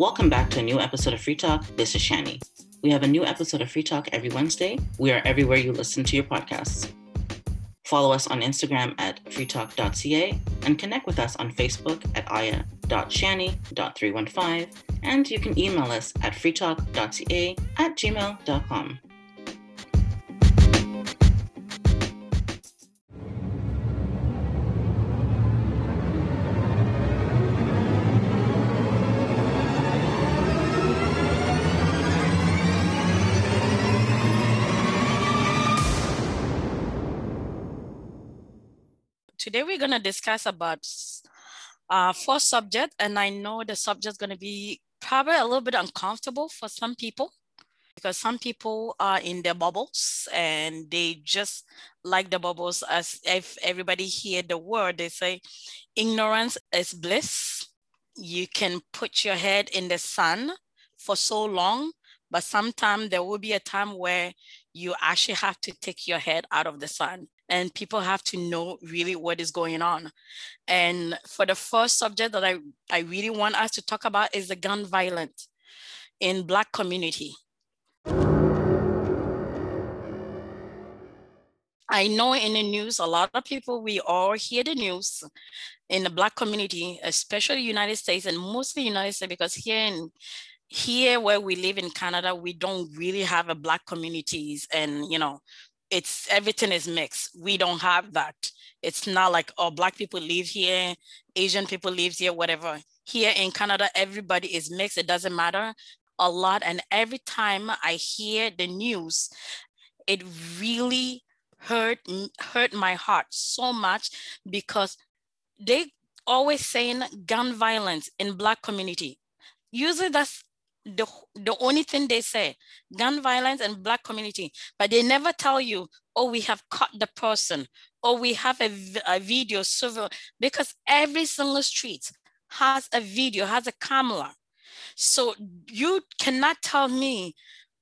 Welcome back to a new episode of Free Talk. This is Shani. We have a new episode of Free Talk every Wednesday. We are everywhere you listen to your podcasts. Follow us on Instagram at freetalk.ca and connect with us on Facebook at aya.shani.315. And you can email us at freetalk.ca at gmail.com. today we're going to discuss about uh, four subject, and I know the subject is going to be probably a little bit uncomfortable for some people because some people are in their bubbles and they just like the bubbles as if everybody hear the word. They say ignorance is bliss. You can put your head in the sun for so long but sometimes there will be a time where you actually have to take your head out of the sun and people have to know really what is going on. And for the first subject that I, I really want us to talk about is the gun violence in Black community. I know in the news, a lot of people, we all hear the news in the Black community, especially United States and mostly United States, because here in here where we live in Canada, we don't really have a Black communities and, you know, it's everything is mixed. We don't have that. It's not like oh black people live here, Asian people live here, whatever. Here in Canada, everybody is mixed. It doesn't matter a lot. And every time I hear the news, it really hurt hurt my heart so much because they always saying gun violence in black community. Usually that's the, the only thing they say, gun violence and black community, but they never tell you, oh, we have caught the person, or we have a, a video several, because every single street has a video, has a camera. So you cannot tell me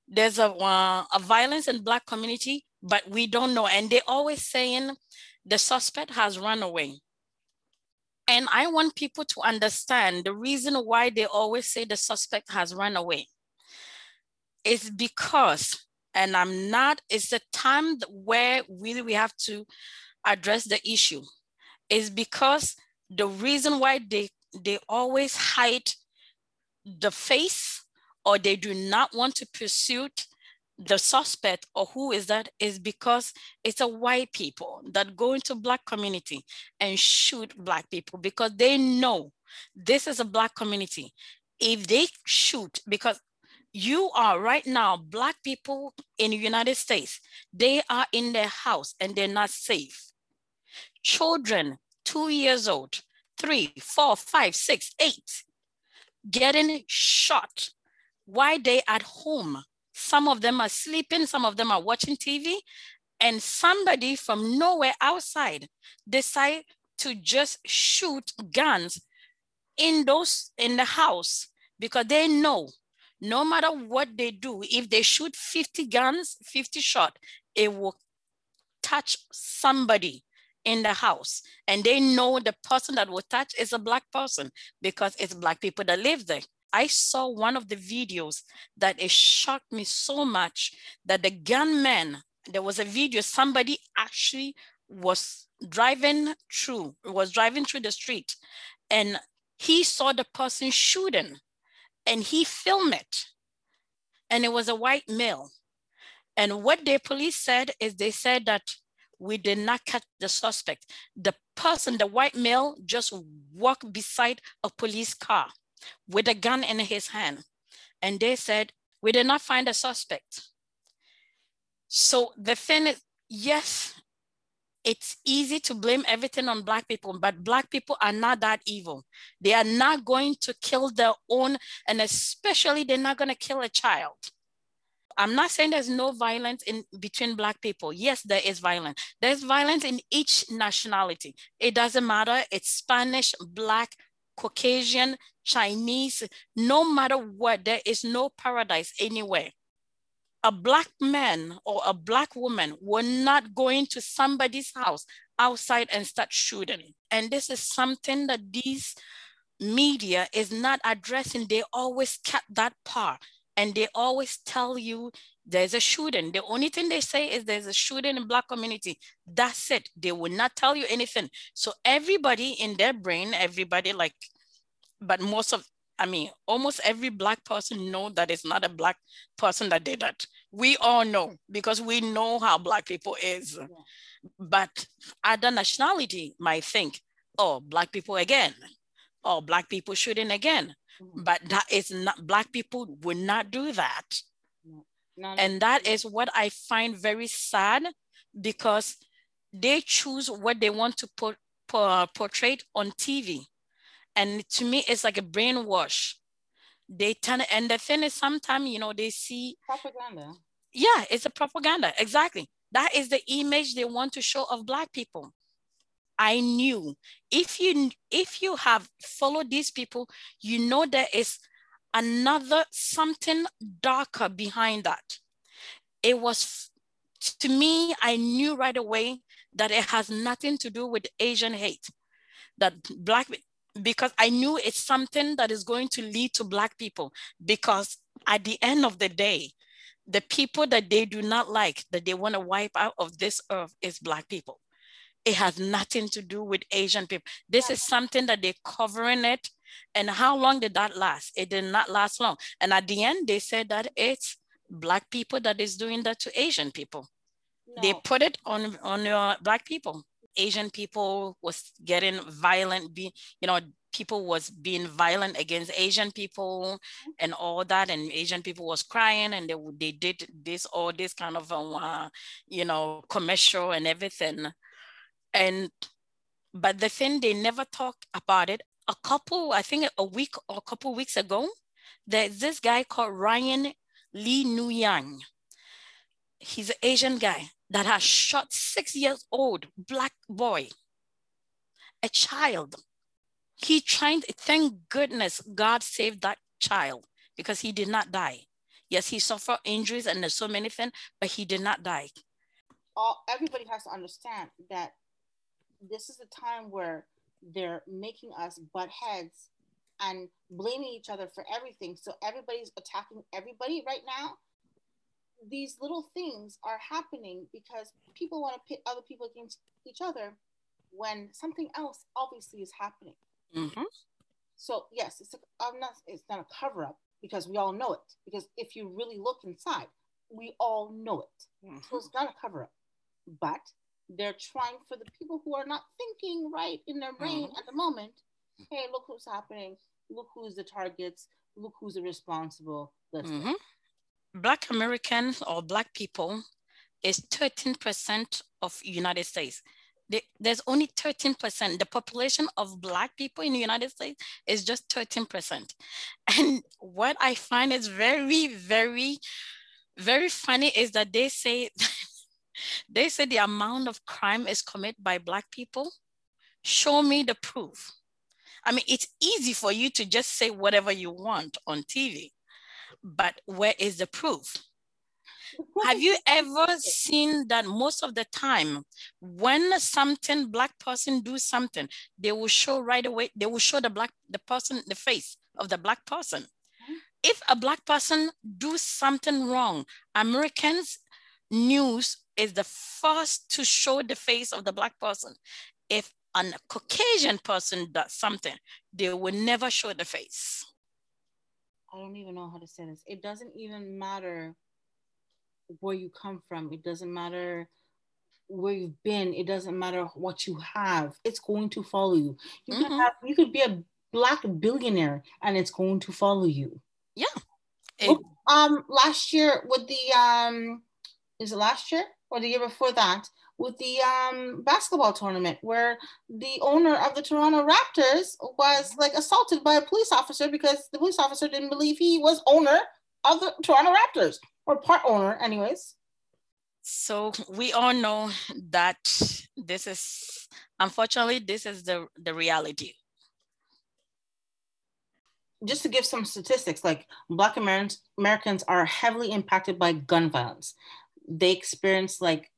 there's a, uh, a violence in black community, but we don't know. And they always saying the suspect has run away. And I want people to understand the reason why they always say the suspect has run away is because, and I'm not, it's the time where really we have to address the issue, is because the reason why they, they always hide the face or they do not want to pursue the suspect or who is that is because it's a white people that go into black community and shoot black people because they know this is a black community. If they shoot because you are right now black people in the united states they are in their house and they're not safe. Children two years old three four five six eight getting shot why they at home some of them are sleeping, some of them are watching TV, and somebody from nowhere outside decide to just shoot guns in those in the house because they know no matter what they do, if they shoot 50 guns, 50 shot, it will touch somebody in the house. And they know the person that will touch is a black person because it's black people that live there. I saw one of the videos that it shocked me so much that the gunman, there was a video, somebody actually was driving through, was driving through the street and he saw the person shooting and he filmed it. And it was a white male. And what the police said is they said that we did not catch the suspect. The person, the white male, just walked beside a police car with a gun in his hand. And they said, we did not find a suspect. So the thing is, yes, it's easy to blame everything on Black people, but Black people are not that evil. They are not going to kill their own, and especially they're not going to kill a child. I'm not saying there's no violence in between Black people. Yes, there is violence. There's violence in each nationality. It doesn't matter. It's Spanish, Black, Caucasian, Chinese, no matter what, there is no paradise anywhere. A black man or a black woman will not go into somebody's house outside and start shooting. And this is something that these media is not addressing, they always cut that part and they always tell you there's a shooting. The only thing they say is there's a shooting in black community. That's it. They will not tell you anything. So everybody in their brain, everybody like, but most of, I mean, almost every black person know that it's not a black person that did that. We all know because we know how black people is. Yeah. But other nationality might think, oh, black people again, or black people shooting again. Mm-hmm. But that is not, black people would not do that. And that is what I find very sad because they choose what they want to put, portray on TV. And to me, it's like a brainwash. They turn, and the thing is, sometimes, you know, they see propaganda. Yeah, it's a propaganda. Exactly. That is the image they want to show of Black people. I knew if you if you have followed these people, you know there is another something darker behind that. It was to me, I knew right away that it has nothing to do with Asian hate. That black because I knew it's something that is going to lead to black people because at the end of the day, the people that they do not like, that they want to wipe out of this earth is black people. It has nothing to do with Asian people. This is something that they're covering it. And how long did that last? It did not last long. And at the end, they said that it's black people that is doing that to Asian people. No. They put it on on uh, black people. Asian people was getting violent, be you know, people was being violent against Asian people and all that, and Asian people was crying, and they they did this all this kind of uh, you know commercial and everything, and but the thing they never talked about it. A couple, I think a week or a couple weeks ago, there's this guy called Ryan Lee Yang. He's an Asian guy that has shot six years old black boy, a child he tried, thank goodness God saved that child because he did not die. Yes, he suffered injuries and there's so many things, but he did not die. All everybody has to understand that this is a time where they're making us butt heads and blaming each other for everything. So everybody's attacking everybody right now. These little things are happening because people want to pit other people against each other when something else obviously is happening. Mm-hmm. So yes, it's a, I'm not. It's not a cover up because we all know it. Because if you really look inside, we all know it. Mm-hmm. So it's not a cover up, but they're trying for the people who are not thinking right in their brain mm-hmm. at the moment. Hey, look who's happening. Look who's the targets. Look who's the responsible. Mm-hmm. Black Americans or Black people is 13% of United States there's only 13%. The population of Black people in the United States is just 13%. And what I find is very, very, very funny is that they say, they say the amount of crime is committed by Black people. Show me the proof. I mean, it's easy for you to just say whatever you want on TV, but where is the proof? Have you ever seen that most of the time when something black person do something, they will show right away, they will show the black the person, the face of the black person. If a black person do something wrong, Americans news is the first to show the face of the black person. If a Caucasian person does something, they will never show the face. I don't even know how to say this. It doesn't even matter where you come from. It doesn't matter where you've been. It doesn't matter what you have. It's going to follow you. You mm-hmm. could have you could be a black billionaire and it's going to follow you. Yeah. It, um last year with the um is it last year or the year before that with the um basketball tournament where the owner of the Toronto Raptors was like assaulted by a police officer because the police officer didn't believe he was owner of the Toronto Raptors or part owner, anyways. So we all know that this is, unfortunately, this is the, the reality. Just to give some statistics, like Black Americans, Americans are heavily impacted by gun violence. They experience like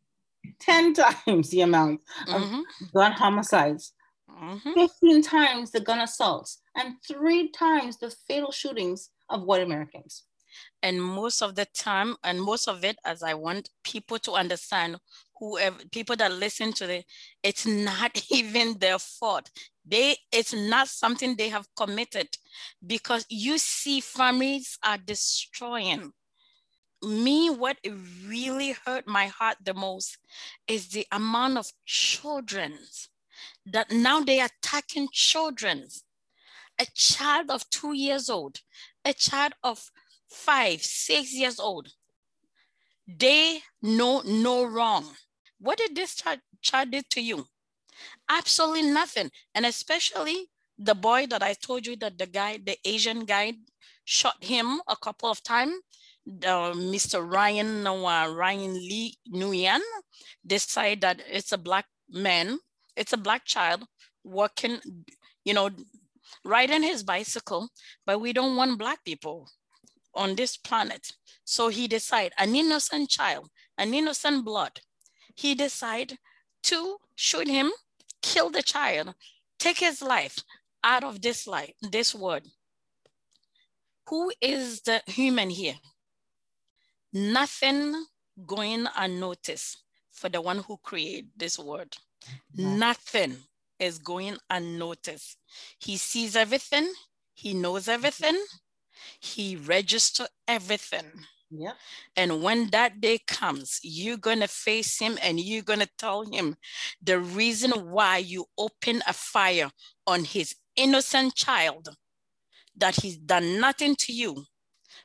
10 times the amount of mm-hmm. gun homicides mm-hmm. 15 times the gun assaults, and three times the fatal shootings of white Americans. And most of the time, and most of it, as I want people to understand, whoever people that listen to it, it's not even their fault. They it's not something they have committed because you see families are destroying. Me, what really hurt my heart the most is the amount of children that now they are attacking children. A child of two years old, a child of five, six years old. They know no wrong. What did this child, child did to you? Absolutely nothing. And especially the boy that I told you that the guy, the Asian guy, shot him a couple of times. Mr. Ryan uh, Ryan Lee Nguyen decided that it's a black man, it's a black child walking, you know, riding his bicycle, but we don't want black people on this planet. So he decided, an innocent child, an innocent blood, he decided to shoot him, kill the child, take his life out of this life, this world. Who is the human here? Nothing going unnoticed for the one who created this world. Nothing is going unnoticed. He sees everything, he knows everything, he registered everything. Yeah. And when that day comes, you're going to face him and you're going to tell him the reason why you open a fire on his innocent child, that he's done nothing to you,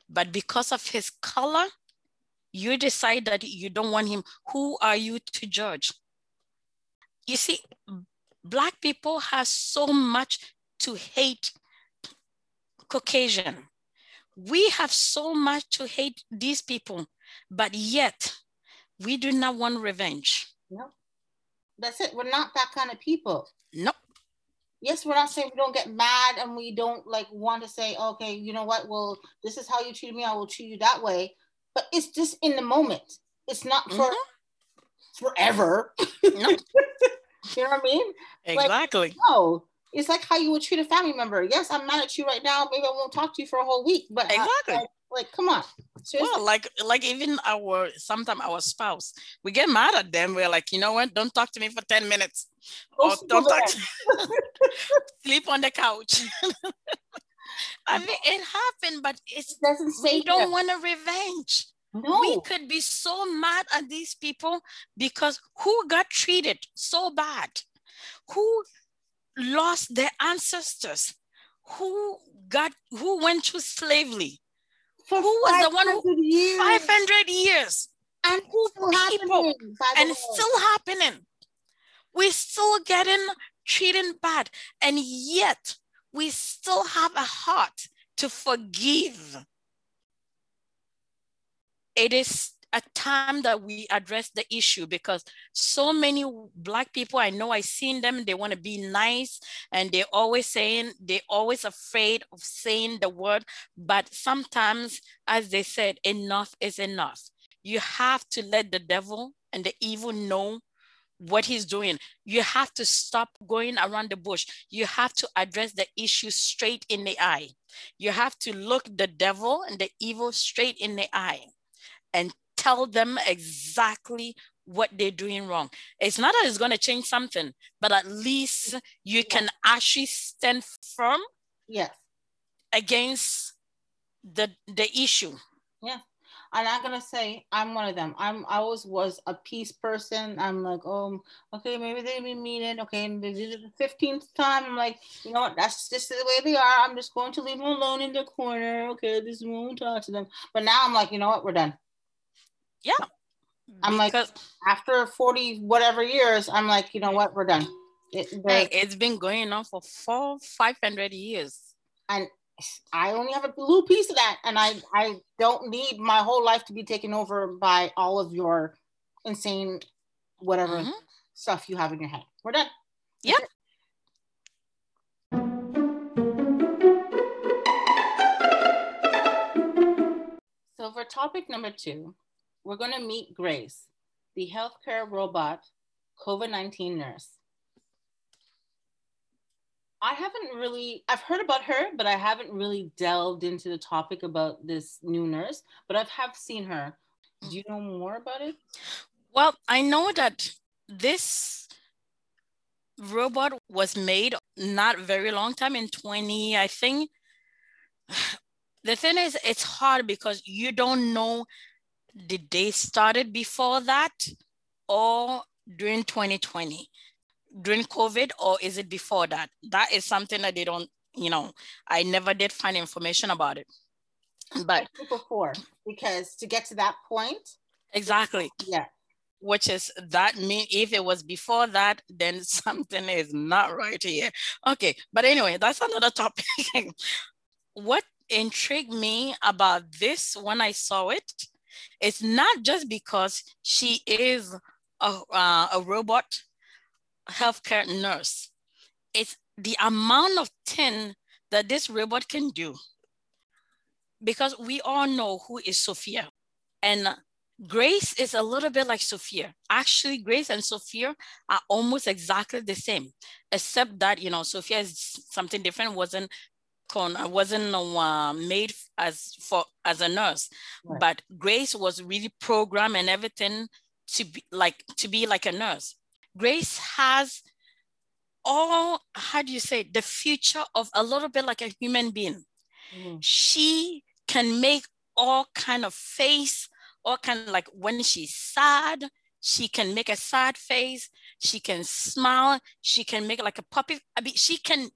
but because of his color, you decide that you don't want him. Who are you to judge? You see, Black people have so much to hate Caucasian we have so much to hate these people, but yet we do not want revenge. No, that's it. We're not that kind of people. Nope. Yes, we're not saying we don't get mad and we don't like want to say, okay, you know what? Well, this is how you treat me. I will treat you that way. But it's just in the moment. It's not for mm-hmm. forever. You know what I mean? Exactly. Like, no, it's like how you would treat a family member. Yes, I'm mad at you right now. Maybe I won't talk to you for a whole week. But exactly. I, I, like, come on. Seriously? Well, like like even our sometimes our spouse, we get mad at them. We're like, you know what? Don't talk to me for 10 minutes. Go or don't talk to sleep on the couch. I mean, it happened, but it doesn't say we don't want a revenge. No. We could be so mad at these people because who got treated so bad? Who lost their ancestors who got who went to slavery For who was the one who years. 500 years and who people and still happening we're still getting treated bad and yet we still have a heart to forgive. It is a time that we address the issue because so many black people i know i seen them they want to be nice and they're always saying they're always afraid of saying the word but sometimes as they said enough is enough. You have to let the devil and the evil know what he's doing. You have to stop going around the bush. You have to address the issue straight in the eye. You have to look the devil and the evil straight in the eye and tell them exactly what they're doing wrong. It's not that it's going to change something, but at least you can actually stand firm yes. against the the issue. Yeah. And I'm not gonna say I'm one of them. I'm I always was a peace person. I'm like, oh, okay, maybe they mean it. Okay, and they did it the fifteenth time. I'm like, you know what? That's just the way they are. I'm just going to leave them alone in the corner. Okay, this won't talk to them. But now I'm like, you know what? We're done. Yeah. I'm because, like, after 40 whatever years, I'm like, you know what, we're done. It, it's been going on for four, 500 years. And I only have a little piece of that. And I, I don't need my whole life to be taken over by all of your insane, whatever mm-hmm. stuff you have in your head. We're done. Yep. So for topic number two, we're going to meet Grace, the healthcare robot COVID 19 nurse. I haven't really, I've heard about her, but I haven't really delved into the topic about this new nurse, but I have have seen her. Do you know more about it? Well, I know that this robot was made not very long time in 20, I think. The thing is, it's hard because you don't know did they started before that or during 2020 during covid or is it before that? That is something that they don't you know i never did find information about it. But before because to get to that point exactly. Yeah. Which is that mean if it was before that then something is not right here. Okay but anyway that's another topic. What intrigued me about this when i saw it it's not just because she is a, uh, a robot healthcare nurse. It's the amount of thing that this robot can do. Because we all know who is Sophia. And Grace is a little bit like Sophia. Actually, Grace and Sophia are almost exactly the same, except that, you know, Sophia is something different, wasn't wasn't uh, made as for as a nurse, right. but Grace was really programmed and everything to be like to be like a nurse. Grace has all, how do you say, the future of a little bit like a human being. Mm. She can make all kind of face, all kind of like when she's sad, she can make a sad face. She can smile. She can make like a puppy. I mean, she can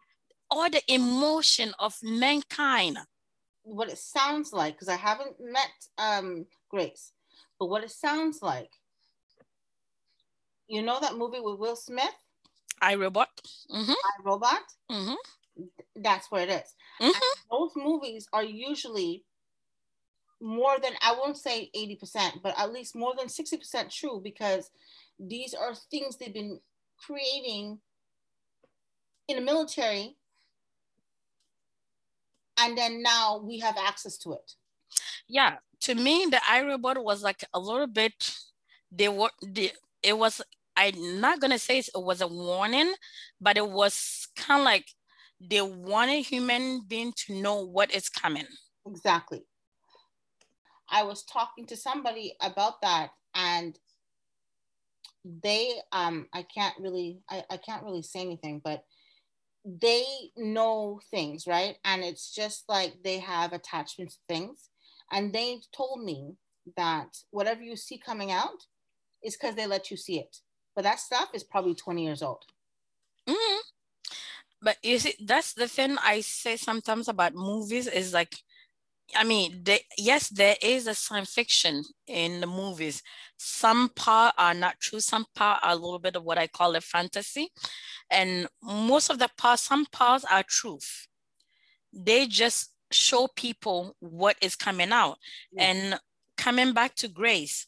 all the emotion of mankind. What it sounds like, because I haven't met um, Grace, but what it sounds like you know that movie with Will Smith? I Robot. Mm-hmm. I Robot. Mm-hmm. That's where it is. Mm-hmm. Those movies are usually more than I won't say eighty percent, but at least more than sixty percent true because these are things they've been creating in the military, and then now we have access to it. Yeah, to me, the iRobot was like a little bit. They were the it was I'm not gonna say it was a warning, but it was kind of like they wanted human being to know what is coming. Exactly. I was talking to somebody about that and they um I can't really I, I can't really say anything, but they know things, right? And it's just like they have attachments to things. And they told me that whatever you see coming out is because they let you see it but that stuff is probably 20 years old. Mm-hmm. But you see, that's the thing I say sometimes about movies is like, I mean, they, yes, there is a science fiction in the movies. Some part are not true. Some part are a little bit of what I call a fantasy, and most of the parts, some parts are truth. They just show people what is coming out. And coming back to Grace,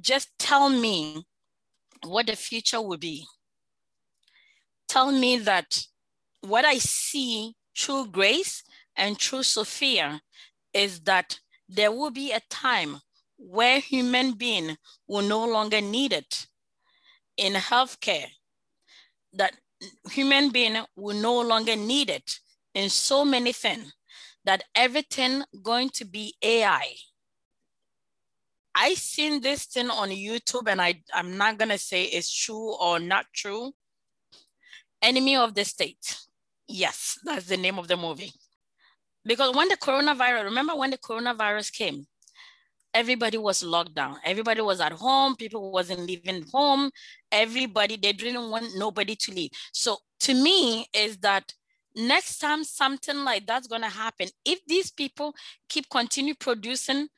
just tell me what the future will be. Tell me that what I see through grace and through Sophia is that there will be a time where human being will no longer need it in healthcare, that human being will no longer need it in so many things, that everything going to be AI. I seen this thing on YouTube and I, I'm not gonna say it's true or not true. Enemy of the State. Yes, that's the name of the movie. Because when the coronavirus, remember when the coronavirus came, everybody was locked down. Everybody was at home. People wasn't leaving home. Everybody, they didn't want nobody to leave. So to me is that next time something like that's gonna happen, if these people keep continue producing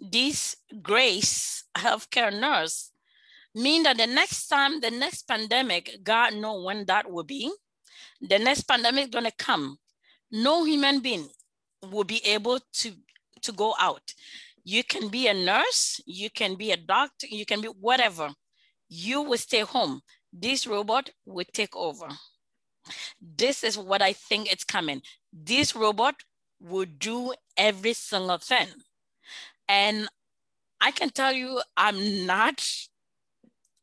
this grace healthcare nurse mean that the next time the next pandemic god know when that will be. The next pandemic gonna come. No human being will be able to to go out. You can be a nurse you can be a doctor you can be whatever. You will stay home. This robot will take over. This is what i think it's coming. This robot will do every single thing and I can tell you, I'm not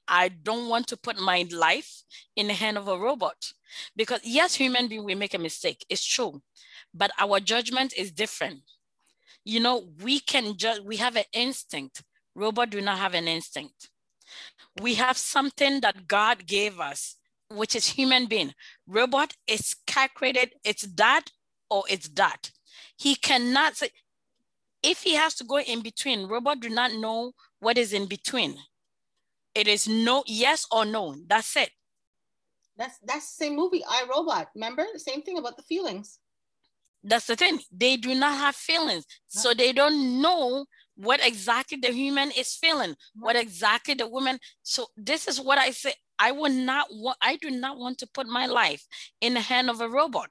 I don't want to put my life in the hand of a robot because yes, human being we make a mistake. It's true, but our judgment is different. You know, we can judge. We have an instinct. Robot do not have an instinct. We have something that God gave us, which is human being. Robot is calculated. It's that or it's that. He cannot say if he has to go in between. Robot do not know what is in between it is no yes or no. That's it. That's that's the same movie, I Robot. Remember same thing about the feelings. That's the thing. They do not have feelings, so they don't know what exactly the human is feeling, what exactly the woman. So this is what I say. I would not want. I do not want to put my life in the hand of a robot.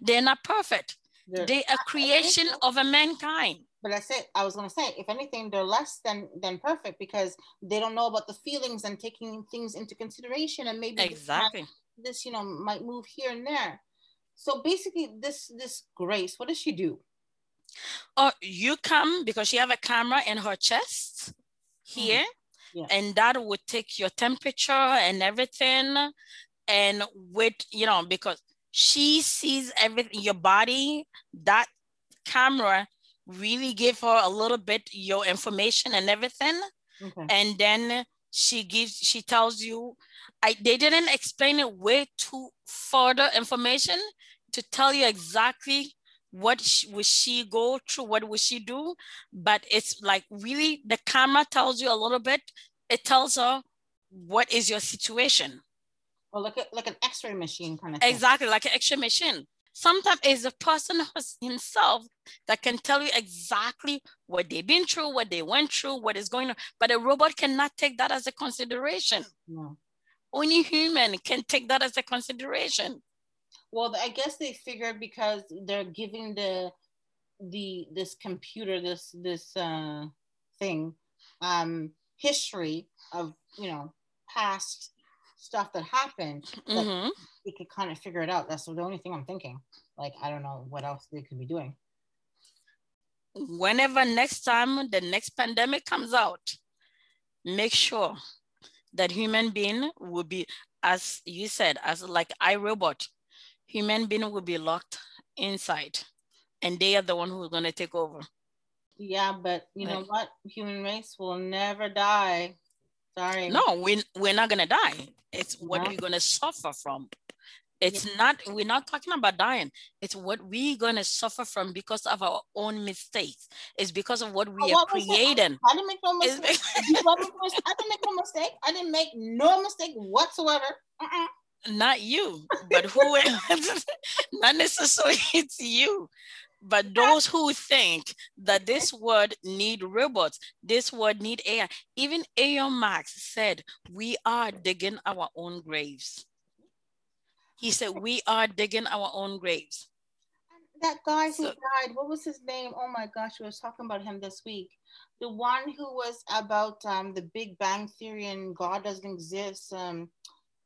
They're not perfect. They are creation of a mankind but I said I was gonna say, if anything, they're less than than perfect because they don't know about the feelings and taking things into consideration and maybe exactly this, this you know might move here and there. So basically, this this Grace, what does she do? Oh, you come because she have a camera in her chest here, mm-hmm. yeah. and that would take your temperature and everything, and with you know because she sees everything your body that camera really give her a little bit your information and everything. Okay. and then she gives she tells you i they didn't explain it way too further information to tell you exactly what she, will she go through what will she do. But it's like really the camera tells you a little bit. It tells her what is your situation well like a, like an x-ray machine kind of thing. exactly like an x-ray machine Sometimes it's the person himself that can tell you exactly what they've been through, what they went through, what is going on. But a robot cannot take that as a consideration. No. Only human can take that as a consideration. Well, I guess they figured because they're giving the the this computer this this uh, thing um, history of you know past stuff that happened, mm-hmm. we could kind of figure it out. That's the only thing I'm thinking. Like, I don't know what else they could be doing. Whenever next time the next pandemic comes out, make sure that human being will be, as you said, as like I robot, human being will be locked inside and they are the one who's going to take over. Yeah, but you know what? Human race will never die. Sorry. No, we, we're not going to die. It's what we're going to suffer from. It's yeah. not, we're not talking about dying. It's what we're going to suffer from because of our own mistakes. It's because of what we oh, are creating. I didn't make no mistake. I didn't make no mistake. I didn't make no mistake whatsoever. Uh-uh. Not you, but who, not necessarily it's you but those who think that this word need robots, this word need AI, even Elon Musk said, we are digging our own graves. He said, we are digging our own graves. That guy who so, died, what was his name? Oh my gosh, we were talking about him this week. The one who was about um, the Big Bang Theory and God doesn't exist. Um,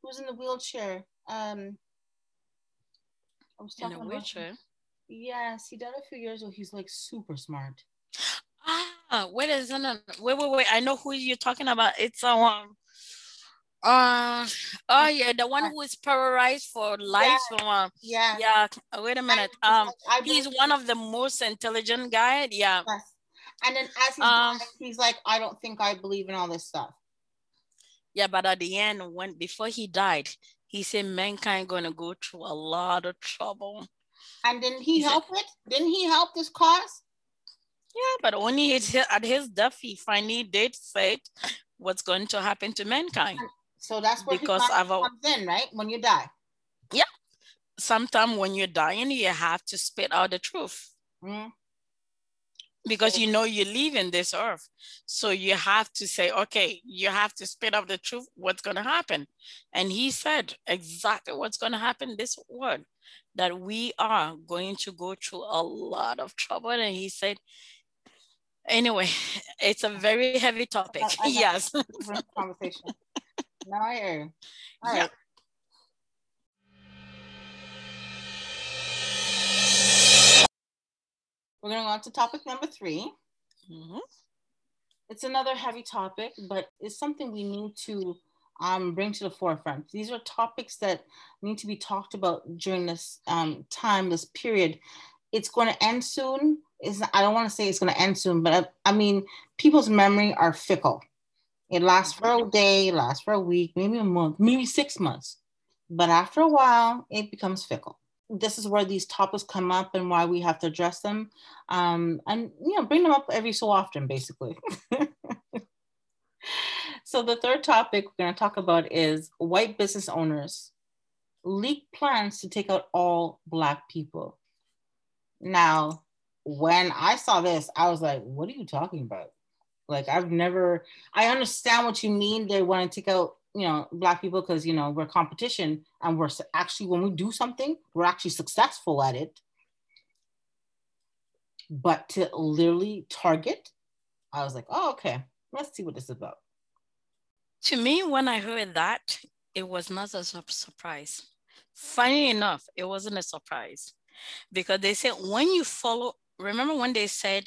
who's in the wheelchair? Um, I was talking in a wheelchair? Him. Yes, he died a few years ago. He's like super smart. Ah, wait a minute. Wait, wait, wait. I know who you're talking about. It's um uh oh yeah, the one who is paralyzed for life. Yeah. Uh, yeah. Yeah. Wait a minute. Um I, I he's one of the most intelligent guy. Yeah. Yes. And then as he's um, dying, he's like, I don't think I believe in all this stuff. Yeah, but at the end, when before he died, he said mankind gonna go through a lot of trouble. And didn't he help it? Didn't he help this cause? Yeah, but only at his death, he finally did say what's going to happen to mankind. So that's what because of a, comes in, right? When you die. Yeah. Sometimes when you're dying, you have to spit out the truth. Mm because you know you live in this earth. So you have to say, okay, you have to spit out the truth, what's going to happen. And he said exactly what's going to happen this word, that we are going to go through a lot of trouble. And he said, anyway, it's a very heavy topic. I, I yes. Conversation. no, I hear. All yeah. right. We're going to go on to topic number 3 mm-hmm. it's another heavy topic, but it's something we need to um, bring to the forefront. These are topics that need to be talked about during this um, time, this period. It's going to end soon. Is I don't want to say it's going to end soon, but I, I mean, people's memory are fickle. It lasts for a day, lasts for a week, maybe a month, maybe six months. But after a while, it becomes fickle. This is where these topics come up and why we have to address them, um, and you know, bring them up every so often, basically. so the third topic we're going to talk about is white business owners leak plans to take out all black people. Now, when I saw this, I was like, "What are you talking about?" Like, I've never. I understand what you mean. They want to take out you know black people because you know we're competition and we're actually when we do something we're actually successful at it but to literally target i was like oh okay let's see what this is about to me when i heard that it was not a surprise funny enough it wasn't a surprise because they said when you follow remember when they said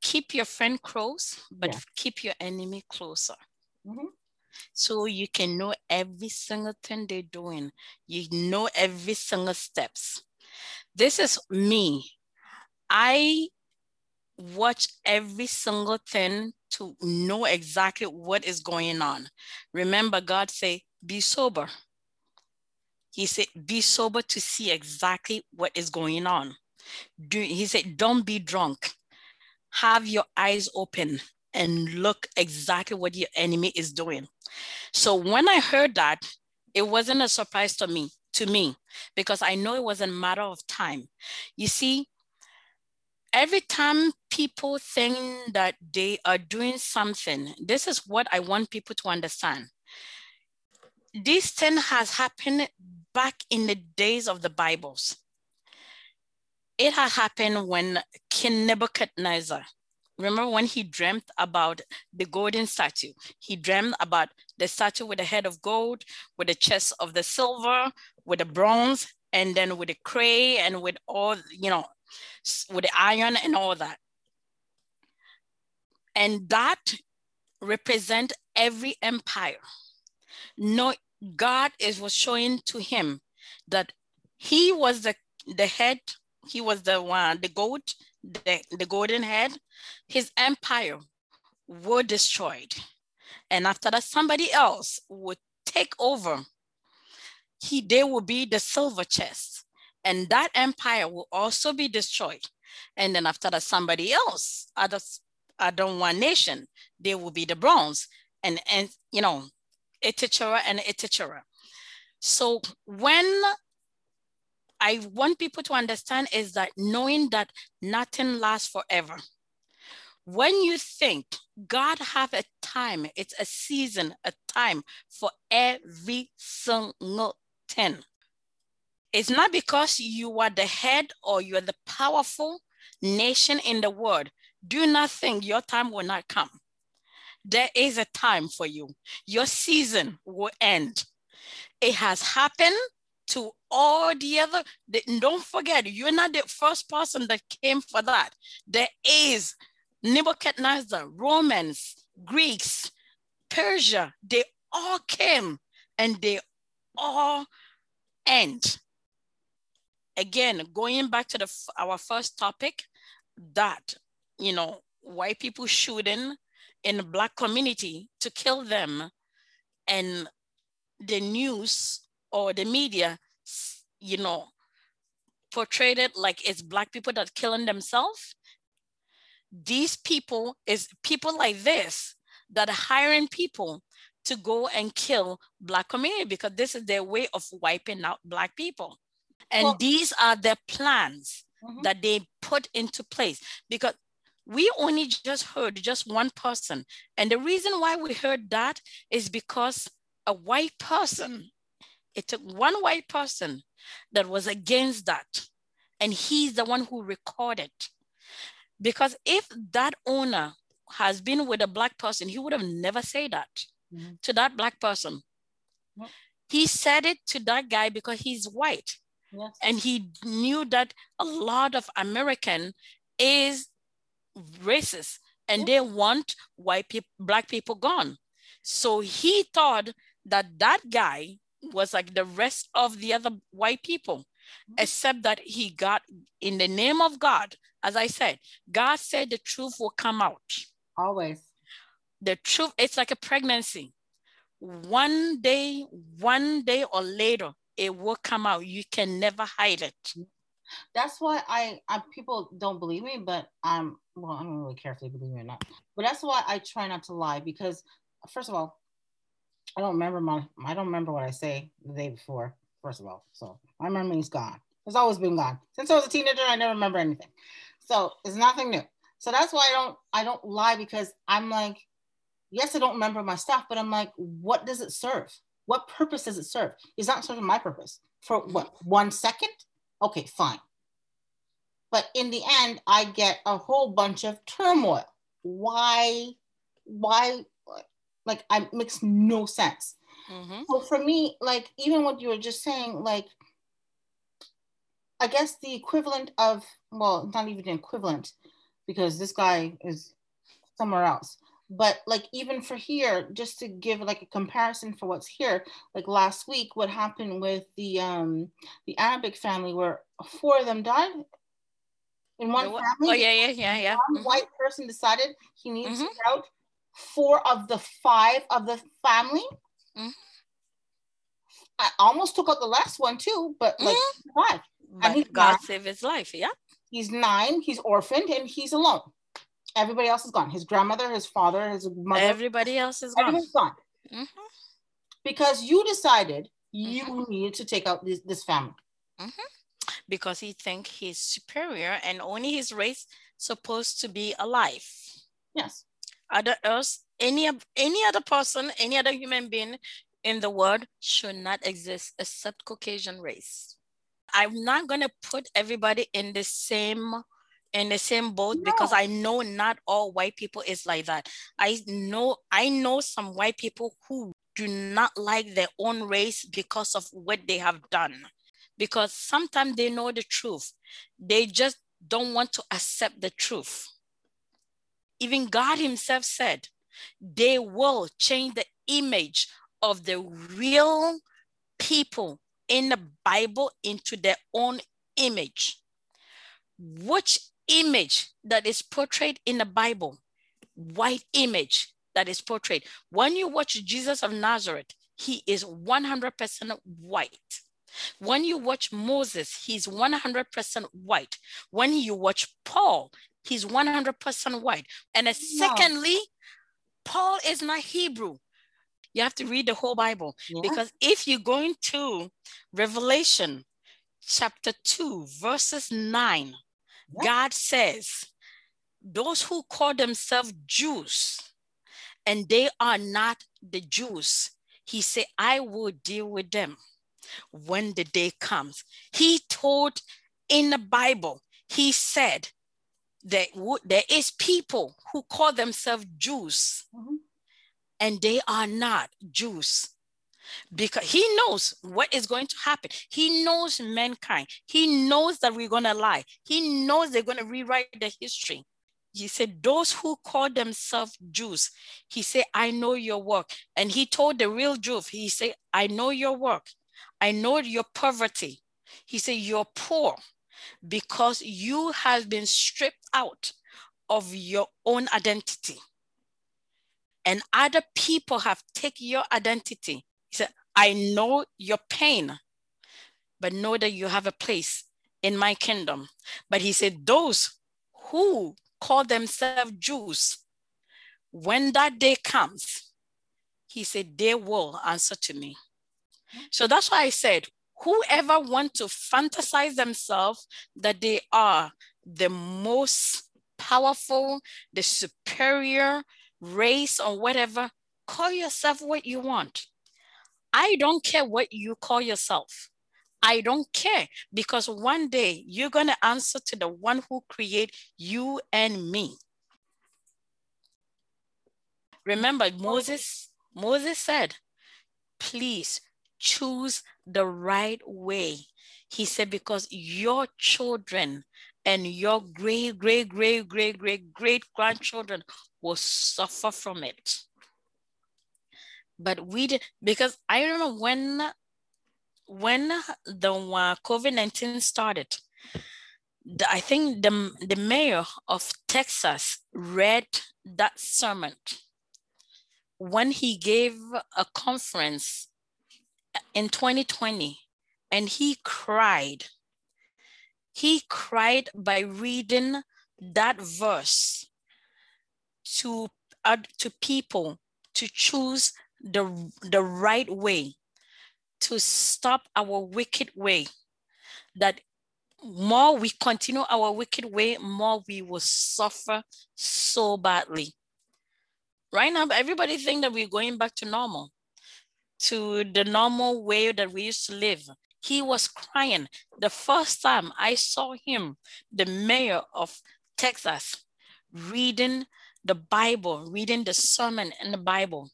keep your friend close but yeah. keep your enemy closer mm-hmm. So you can know every single thing they're doing. You know every single steps. This is me. I watch every single thing to know exactly what is going on. Remember, God say, be sober. He said, be sober to see exactly what is going on. Do, he said, don't be drunk. Have your eyes open and look exactly what your enemy is doing. So when I heard that, it wasn't a surprise to me, to me, because I know it was a matter of time. You see, every time people think that they are doing something, this is what I want people to understand. This thing has happened back in the days of the Bibles. It had happened when King Nebuchadnezzar Remember when he dreamt about the golden statue? He dreamt about the statue with the head of gold, with the chest of the silver, with the bronze, and then with the clay and with all, you know, with the iron and all that. And that represent every empire. No, God is was showing to him that he was the, the head, he was the one, the goat, the, the golden head, his empire were destroyed. And after that, somebody else would take over. He, they will be the silver chest. And that empire will also be destroyed. And then after that, somebody else, other, other one nation, they will be the bronze. And, and you know, etc. and etc. So when I want people to understand is that knowing that nothing lasts forever. When you think God have a time, it's a season, a time for every single thing. It's not because you are the head or you're the powerful nation in the world. Do not think your time will not come. There is a time for you. Your season will end. It has happened to all the other, don't forget, you're not the first person that came for that. There is Nebuchadnezzar, Romans, Greeks, Persia, they all came and they all end. Again, going back to the our first topic, that you know, white people shooting in the black community to kill them, and the news or the media, you know, portrayed it like it's black people that killing themselves. These people is people like this that are hiring people to go and kill black community because this is their way of wiping out black people. And well, these are the plans mm-hmm. that they put into place because we only just heard just one person. And the reason why we heard that is because a white person it took one white person that was against that. And he's the one who recorded. Because if that owner has been with a black person, he would have never said that mm-hmm. to that black person. He said it to that guy because he's white. Yes. And he knew that a lot of American is racist and they want white people, black people gone. So he thought that that guy was like the rest of the other white people, mm-hmm. except that he got in the name of God. As I said, God said the truth will come out. Always. The truth, it's like a pregnancy. One day, one day or later, it will come out. You can never hide it. That's why I, I people don't believe me, but I'm well, I don't really care if they believe me or not. But that's why I try not to lie because first of all, I don't remember my I don't remember what I say the day before, first of all. So my memory's gone. It's always been gone. Since I was a teenager, I never remember anything. So it's nothing new. So that's why I don't I don't lie because I'm like, yes, I don't remember my stuff, but I'm like, what does it serve? What purpose does it serve? It's not serving my purpose. For what, one second? Okay, fine. But in the end, I get a whole bunch of turmoil. Why, why, like, I makes no sense. Mm-hmm. So for me, like, even what you were just saying, like, I guess the equivalent of, well, not even equivalent, because this guy is somewhere else but like even for here just to give like a comparison for what's here like last week what happened with the um the arabic family where four of them died? In one family? oh yeah yeah yeah yeah. One mm-hmm. white person decided he needs mm-hmm. to get out. Four of the five of the family? Mm-hmm. i almost took out the last one too but like mm-hmm. five but and he's god saved his life yeah. He's nine he's orphaned and he's alone Everybody else is gone. His grandmother, his father, his mother. Everybody else is gone. Everyone's gone. Mm-hmm. Because you decided you mm-hmm. needed to take out this, this family. Mm-hmm. Because he think he's superior and only his race supposed to be alive. Yes. Other else, any any other person, any other human being in the world should not exist except Caucasian race. I'm not gonna put everybody in the same in the same boat no. because I know not all white people is like that. I know I know some white people who do not like their own race because of what they have done. Because sometimes they know the truth. They just don't want to accept the truth. Even God Himself said, they will change the image of the real people in the Bible into their own image. Which image that is portrayed in the Bible, white image that is portrayed. When you watch Jesus of Nazareth, he is 100% white. When you watch Moses, he's 100% white. When you watch Paul, he's 100% white. And no. secondly, Paul is not Hebrew. You have to read the whole Bible yeah. because if you go into Revelation chapter 2, verses 9, God says, those who call themselves Jews and they are not the Jews, he said, I will deal with them when the day comes. He told in the Bible, he said that there is people who call themselves Jews mm-hmm. and they are not Jews because he knows what is going to happen. He knows mankind. He knows that we're going to lie. He knows they're going to rewrite the history. He said, Those who call themselves Jews, he said, I know your work. And he told the real Jew, he said, I know your work. I know your poverty. He said, You're poor because you have been stripped out of your own identity. And other people have taken your identity he said, I know your pain, but know that you have a place in my kingdom. But he said, Those who call themselves Jews, when that day comes, he said, they will answer to me. So that's why I said, whoever want to fantasize themselves that they are the most powerful, the superior race or whatever, call yourself what you want. I don't care what you call yourself. I don't care because one day you're going to answer to the one who created you and me. Remember, Moses, Moses said, please choose the right way. He said, because your children and your great, great, great, great, great, great grandchildren will suffer from it. But we did, because I remember when, when the uh, COVID-19 started, the, I think the, the mayor of Texas read that sermon when he gave a conference in 2020 and he cried. He cried by reading that verse to, uh, to people to choose the, the right way, to stop our wicked way, that more we continue our wicked way, more we will suffer so badly. Right now, everybody think that we're going back to normal, to the normal way that we used to live. He was crying. The first time I saw him, the mayor of Texas, reading the Bible, reading the sermon in the Bible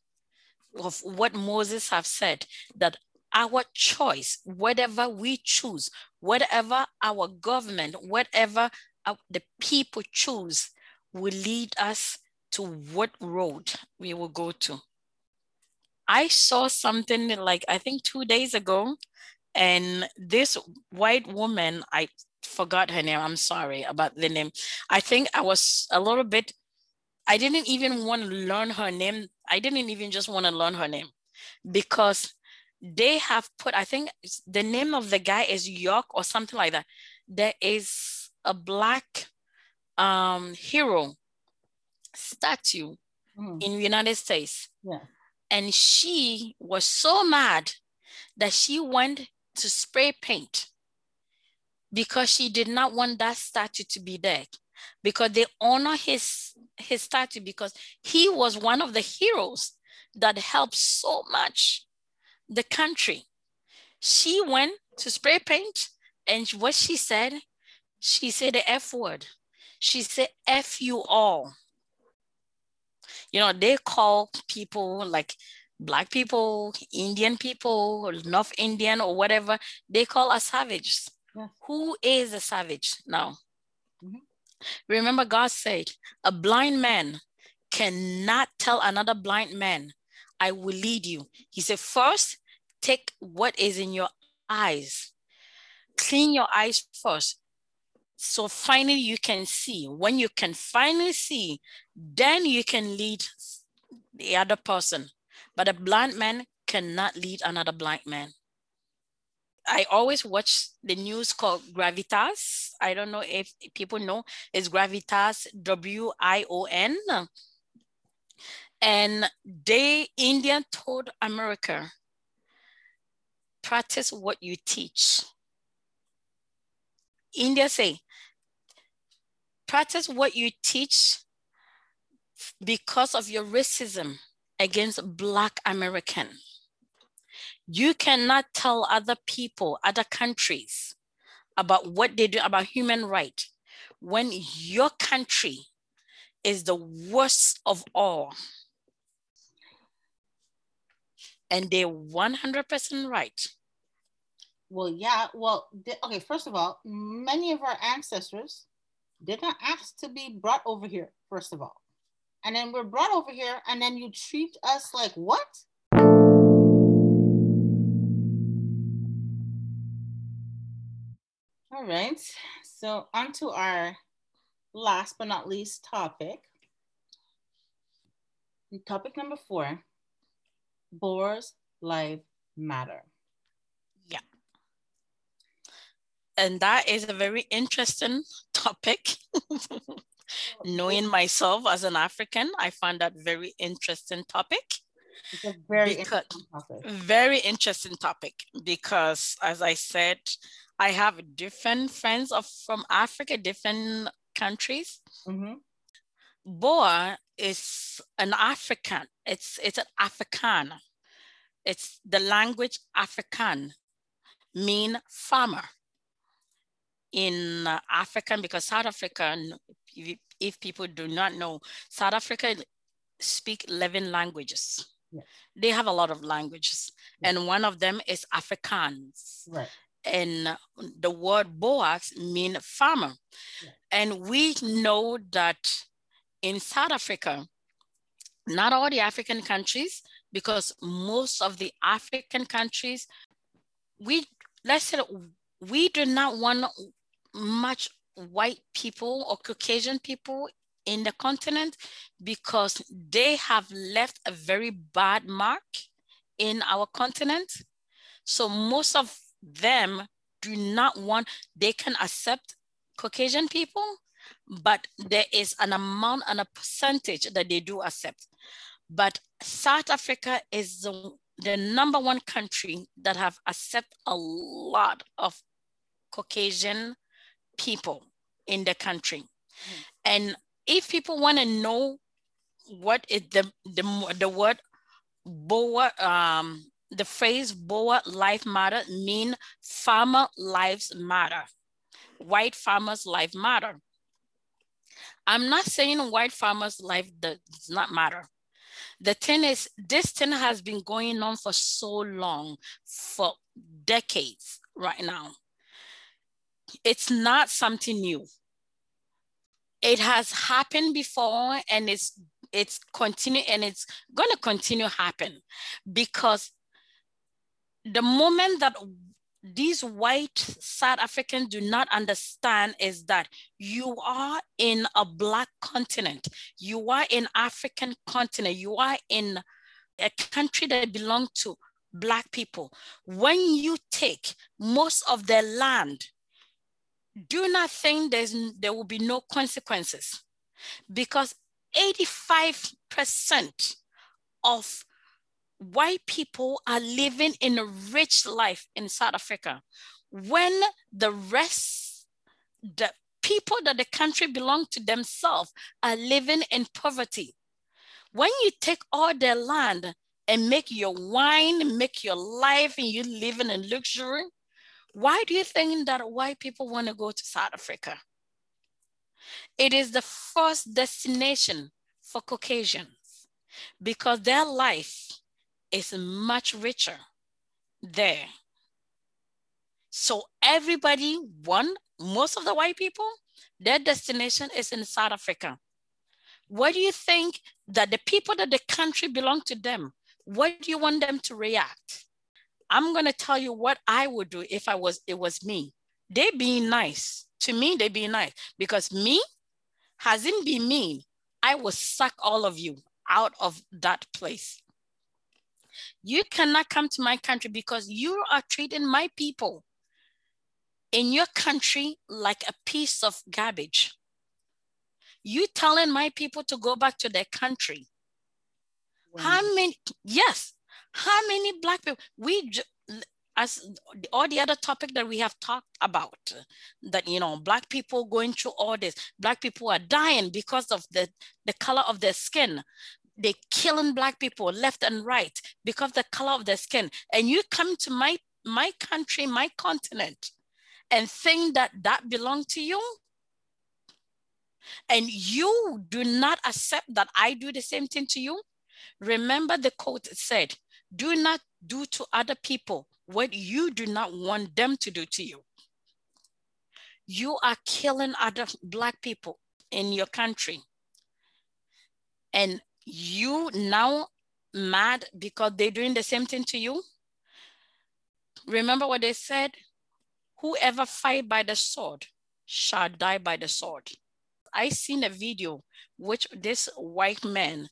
of what Moses have said, that our choice, whatever we choose, whatever our government, whatever our, the people choose, will lead us to what road we will go to. I saw something like, I think two days ago, and this white woman, I forgot her name, I'm sorry about the name. I think I was a little bit, I didn't even want to learn her name. I didn't even just want to learn her name because they have put, I think the name of the guy is York or something like that. There is a black um, hero statue mm. in the United States. Yeah. And she was so mad that she went to spray paint because she did not want that statue to be there because they honor his his statue because he was one of the heroes that helped so much the country. She went to spray paint and what she said, she said the F word. She said, F you all. You know, they call people like black people, Indian people, North Indian or whatever, they call us savages. Yeah. Who is a savage now? Remember, God said, a blind man cannot tell another blind man I will lead you. He said, first, take what is in your eyes, clean your eyes first. So finally, you can see. When you can finally see, then you can lead the other person. But a blind man cannot lead another blind man. I always watch the news called Gravitas. I don't know if people know it's Gravitas, W I O N. And they, India told America, practice what you teach. India say, practice what you teach because of your racism against Black American. You cannot tell other people, other countries about what they do about human right when your country is the worst of all and they're 100% right. Well, yeah. Well, they, okay. First of all, many of our ancestors did not ask to be brought over here. First of all, and then we're brought over here, and then you treat us like what? All right. So on to our last but not least topic. Topic number four Boers life matter. Yeah. And that is a very interesting topic. Knowing myself as an African, I find that very interesting topic. It's a very because, interesting topic. Very interesting topic because, as I said, I have different friends of from Africa, different countries. Mm-hmm. Boer is an African. It's it's an Afrikaan. It's the language Afrikaan mean farmer in African because South Africa, if, if, people do not know, South Africa speak 11 languages. Yeah. They have a lot of languages, yeah. and one of them is Afrikaans. Right. And the word Boers mean farmer. And we know that in South Africa, not all the African countries, because most of the African countries, we let's say we do not want much white people or Caucasian people in the continent because they have left a very bad mark in our continent. So most of them do not want, they can accept Caucasian people, but there is an amount and a percentage that they do accept. But South Africa is the, the number one country that have accepted a lot of Caucasian people in the country. Mm. And if people want to know what is the, the, the word Boer, um, the phrase Boer life matter mean farmer lives matter. White farmers life matter. I'm not saying white farmers life does not matter. The thing is, this thing has been going on for so long, for decades right now. It's not something new. It has happened before and it's it's continue and it's going to continue happen because the moment that these white South Africans do not understand is that you are in a black continent, you are in African continent, you are in a country that belongs to black people. When you take most of their land, do not think there's, there will be no consequences because 85% of white people are living in a rich life in South Africa when the rest, the people that the country belong to themselves are living in poverty. When you take all their land and make your wine, make your life, and you're living in luxury, why do you think that white people want to go to South Africa? It is the first destination for Caucasians because their life is much richer there. So everybody, one, most of the white people, their destination is in South Africa. What do you think that the people that the country belong to them, what do you want them to react? I'm gonna tell you what I would do if I was, it was me. They being nice. To me, they being nice because me hasn't been mean. I will suck all of you out of that place. You cannot come to my country because you are treating my people in your country like a piece of garbage. You telling my people to go back to their country. Wow. How many, yes, how many black people, we, as all the other topic that we have talked about, that, you know, black people going through all this, black people are dying because of the, the color of their skin they killing black people left and right because the color of their skin. And you come to my my country, my continent, and think that that belongs to you, and you do not accept that I do the same thing to you. Remember the quote said, "Do not do to other people what you do not want them to do to you." You are killing other black people in your country. And you now mad because they're doing the same thing to you? Remember what they said? Whoever fight by the sword shall die by the sword. I seen a video which this white man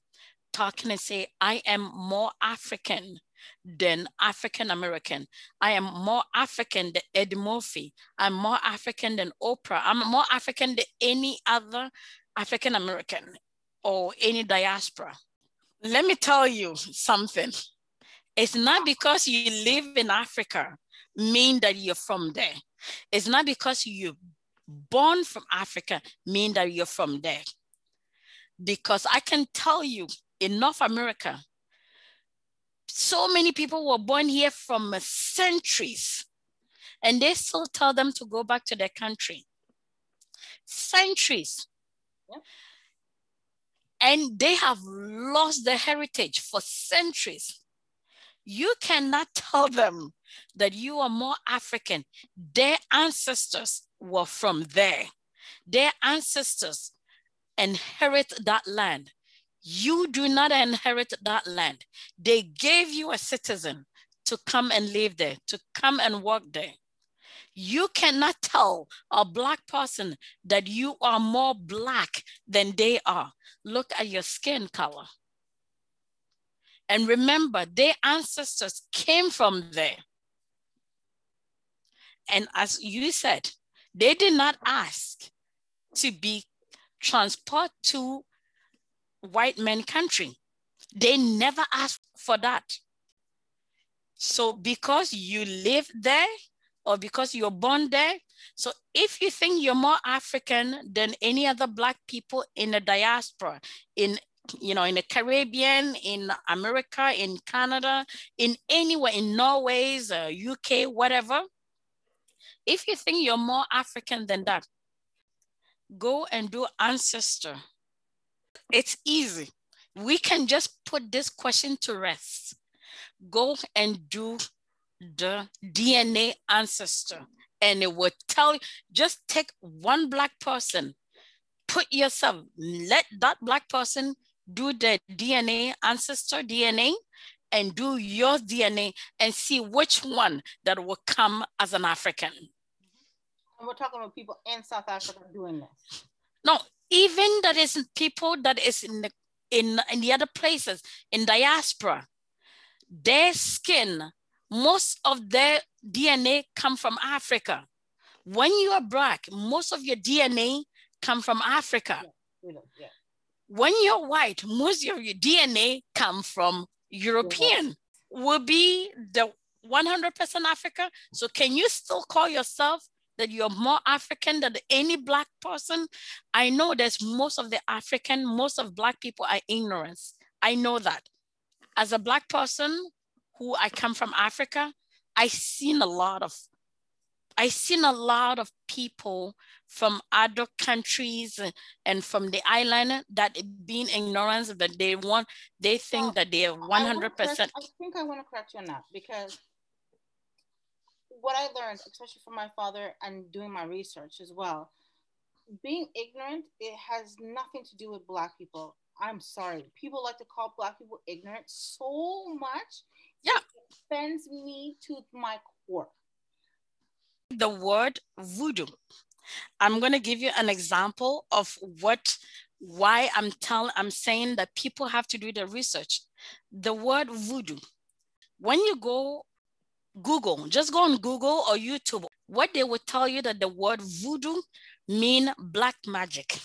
talking and say, I am more African than African American. I am more African than Ed Murphy. I'm more African than Oprah. I'm more African than any other African American or any diaspora. Let me tell you something. It's not because you live in Africa mean that you're from there. It's not because you're born from Africa mean that you're from there. Because I can tell you in North America, so many people were born here from centuries and they still tell them to go back to their country. Centuries. Yeah and they have lost their heritage for centuries. You cannot tell them that you are more African. Their ancestors were from there. Their ancestors inherit that land. You do not inherit that land. They gave you a citizen to come and live there, to come and work there. You cannot tell a black person that you are more black than they are. Look at your skin color. And remember, their ancestors came from there. And as you said, they did not ask to be transported to white men country. They never asked for that. So because you live there or because you're born there, so if you think you're more African than any other black people in the diaspora, in you know, in the Caribbean, in America, in Canada, in anywhere, in Norway, uh, UK, whatever, if you think you're more African than that, go and do ancestor. It's easy. We can just put this question to rest. Go and do the DNA ancestor, and it will tell you just take one black person, put yourself, let that black person do the DNA ancestor DNA and do your DNA and see which one that will come as an African. And we're talking about people in South Africa doing this. No, even that is people that is in the in, in the other places in diaspora, their skin, most of their DNA come from Africa. When you are black, most of your DNA come from Africa. Yeah, yeah. When you're white, most of your DNA come from European. Yeah. Will be the 100% Africa. So can you still call yourself that you're more African than any black person. I know there's most of the African, most of black people are ignorance. I know that. As a black person who I come from Africa, I seen a lot of I seen a lot of people from other countries and from the island that being ignorance, but they want they think that they are 100 percent I think I want to correct you on that because what I learned, especially from my father and doing my research as well, being ignorant, it has nothing to do with Black people. I'm sorry. People like to call Black people ignorant so much. Yeah. It offends me to my core. The word voodoo. I'm going to give you an example of what why I'm telling I'm saying that people have to do the research. The word voodoo. When you go Google, just go on Google or YouTube. What they will tell you that the word voodoo mean black magic.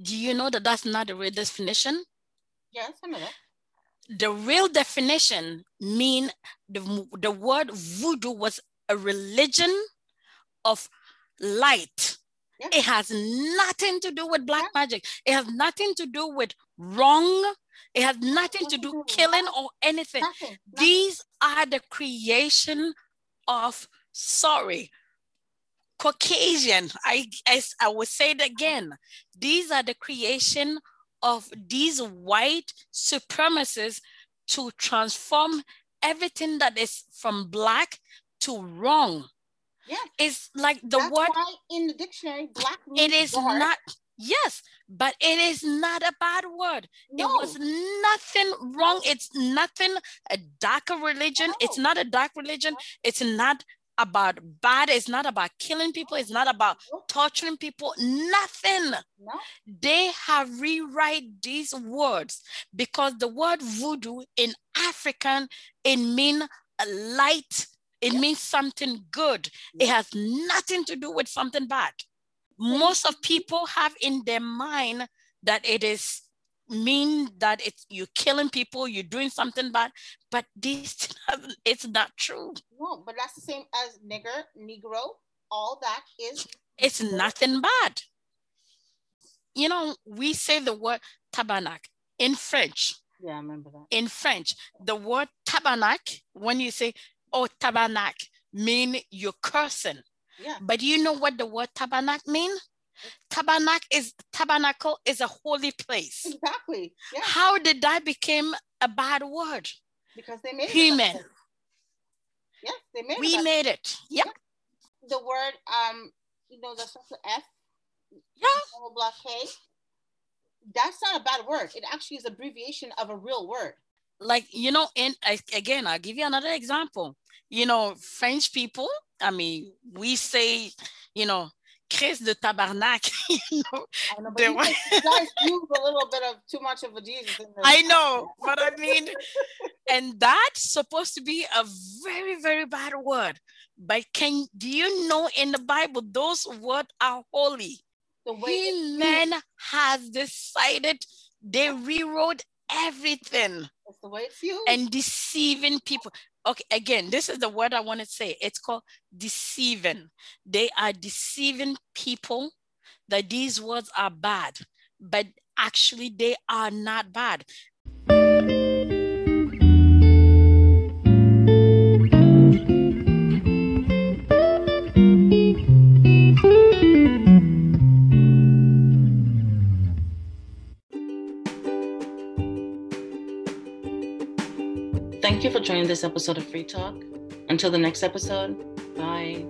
Do you know that that's not the real definition? Yes, I know that. The real definition mean the, the word voodoo was a religion of light. Yeah. It has nothing to do with black yeah. magic. It has nothing to do with wrong it has nothing to do killing or anything. Nothing. These are the creation of sorry. Caucasian, I, I, I will say it again. These are the creation of these white supremacists to transform everything that is from black to wrong. Yeah. It's like the That's word in the dictionary, black. It is dark. not Yes, but it is not a bad word. No. It was nothing wrong. It's nothing a darker religion. No. It's not a dark religion. It's not about bad. It's not about killing people. It's not about torturing people. Nothing. No. They have rewrite these words because the word voodoo in African it mean light. It means something good. It has nothing to do with something bad most of people have in their mind that it is mean that it's you're killing people, you're doing something bad, but this it's not true. No, but that's the same as nigger, negro. All that is it's nothing bad. You know, we say the word tabernacle in French. Yeah, I remember that. In French, the word tabernacle, when you say, oh, tabernacle, mean you're cursing. Yeah. But do you know what the word tabernacle mean? Tabernacle is tabernacle is a holy place. Exactly. Yeah. How did that become a bad word? Because they made human. it. Yes, they made we it. made it. Yep. The word, um, you know, the social F, Yeah. block K. That's not a bad word. It actually is abbreviation of a real word. Like, you know, and again, I'll give you another example. You know, French people, I mean, we say, you know, Chris de tabarnak, you know. I know, but They you guys- use a little bit of too much of a Jesus. I know, but I mean, and that's supposed to be a very, very bad word. But can do you know in the Bible those words are holy? the way it's used, has decided they rewrote everything it's the way it's used. and deceiving people. Okay, again, this is the word I want to say. It's called deceiving. They are deceiving people that these words are bad, but actually they are not bad. Joining this episode of Free Talk. Until the next episode, bye.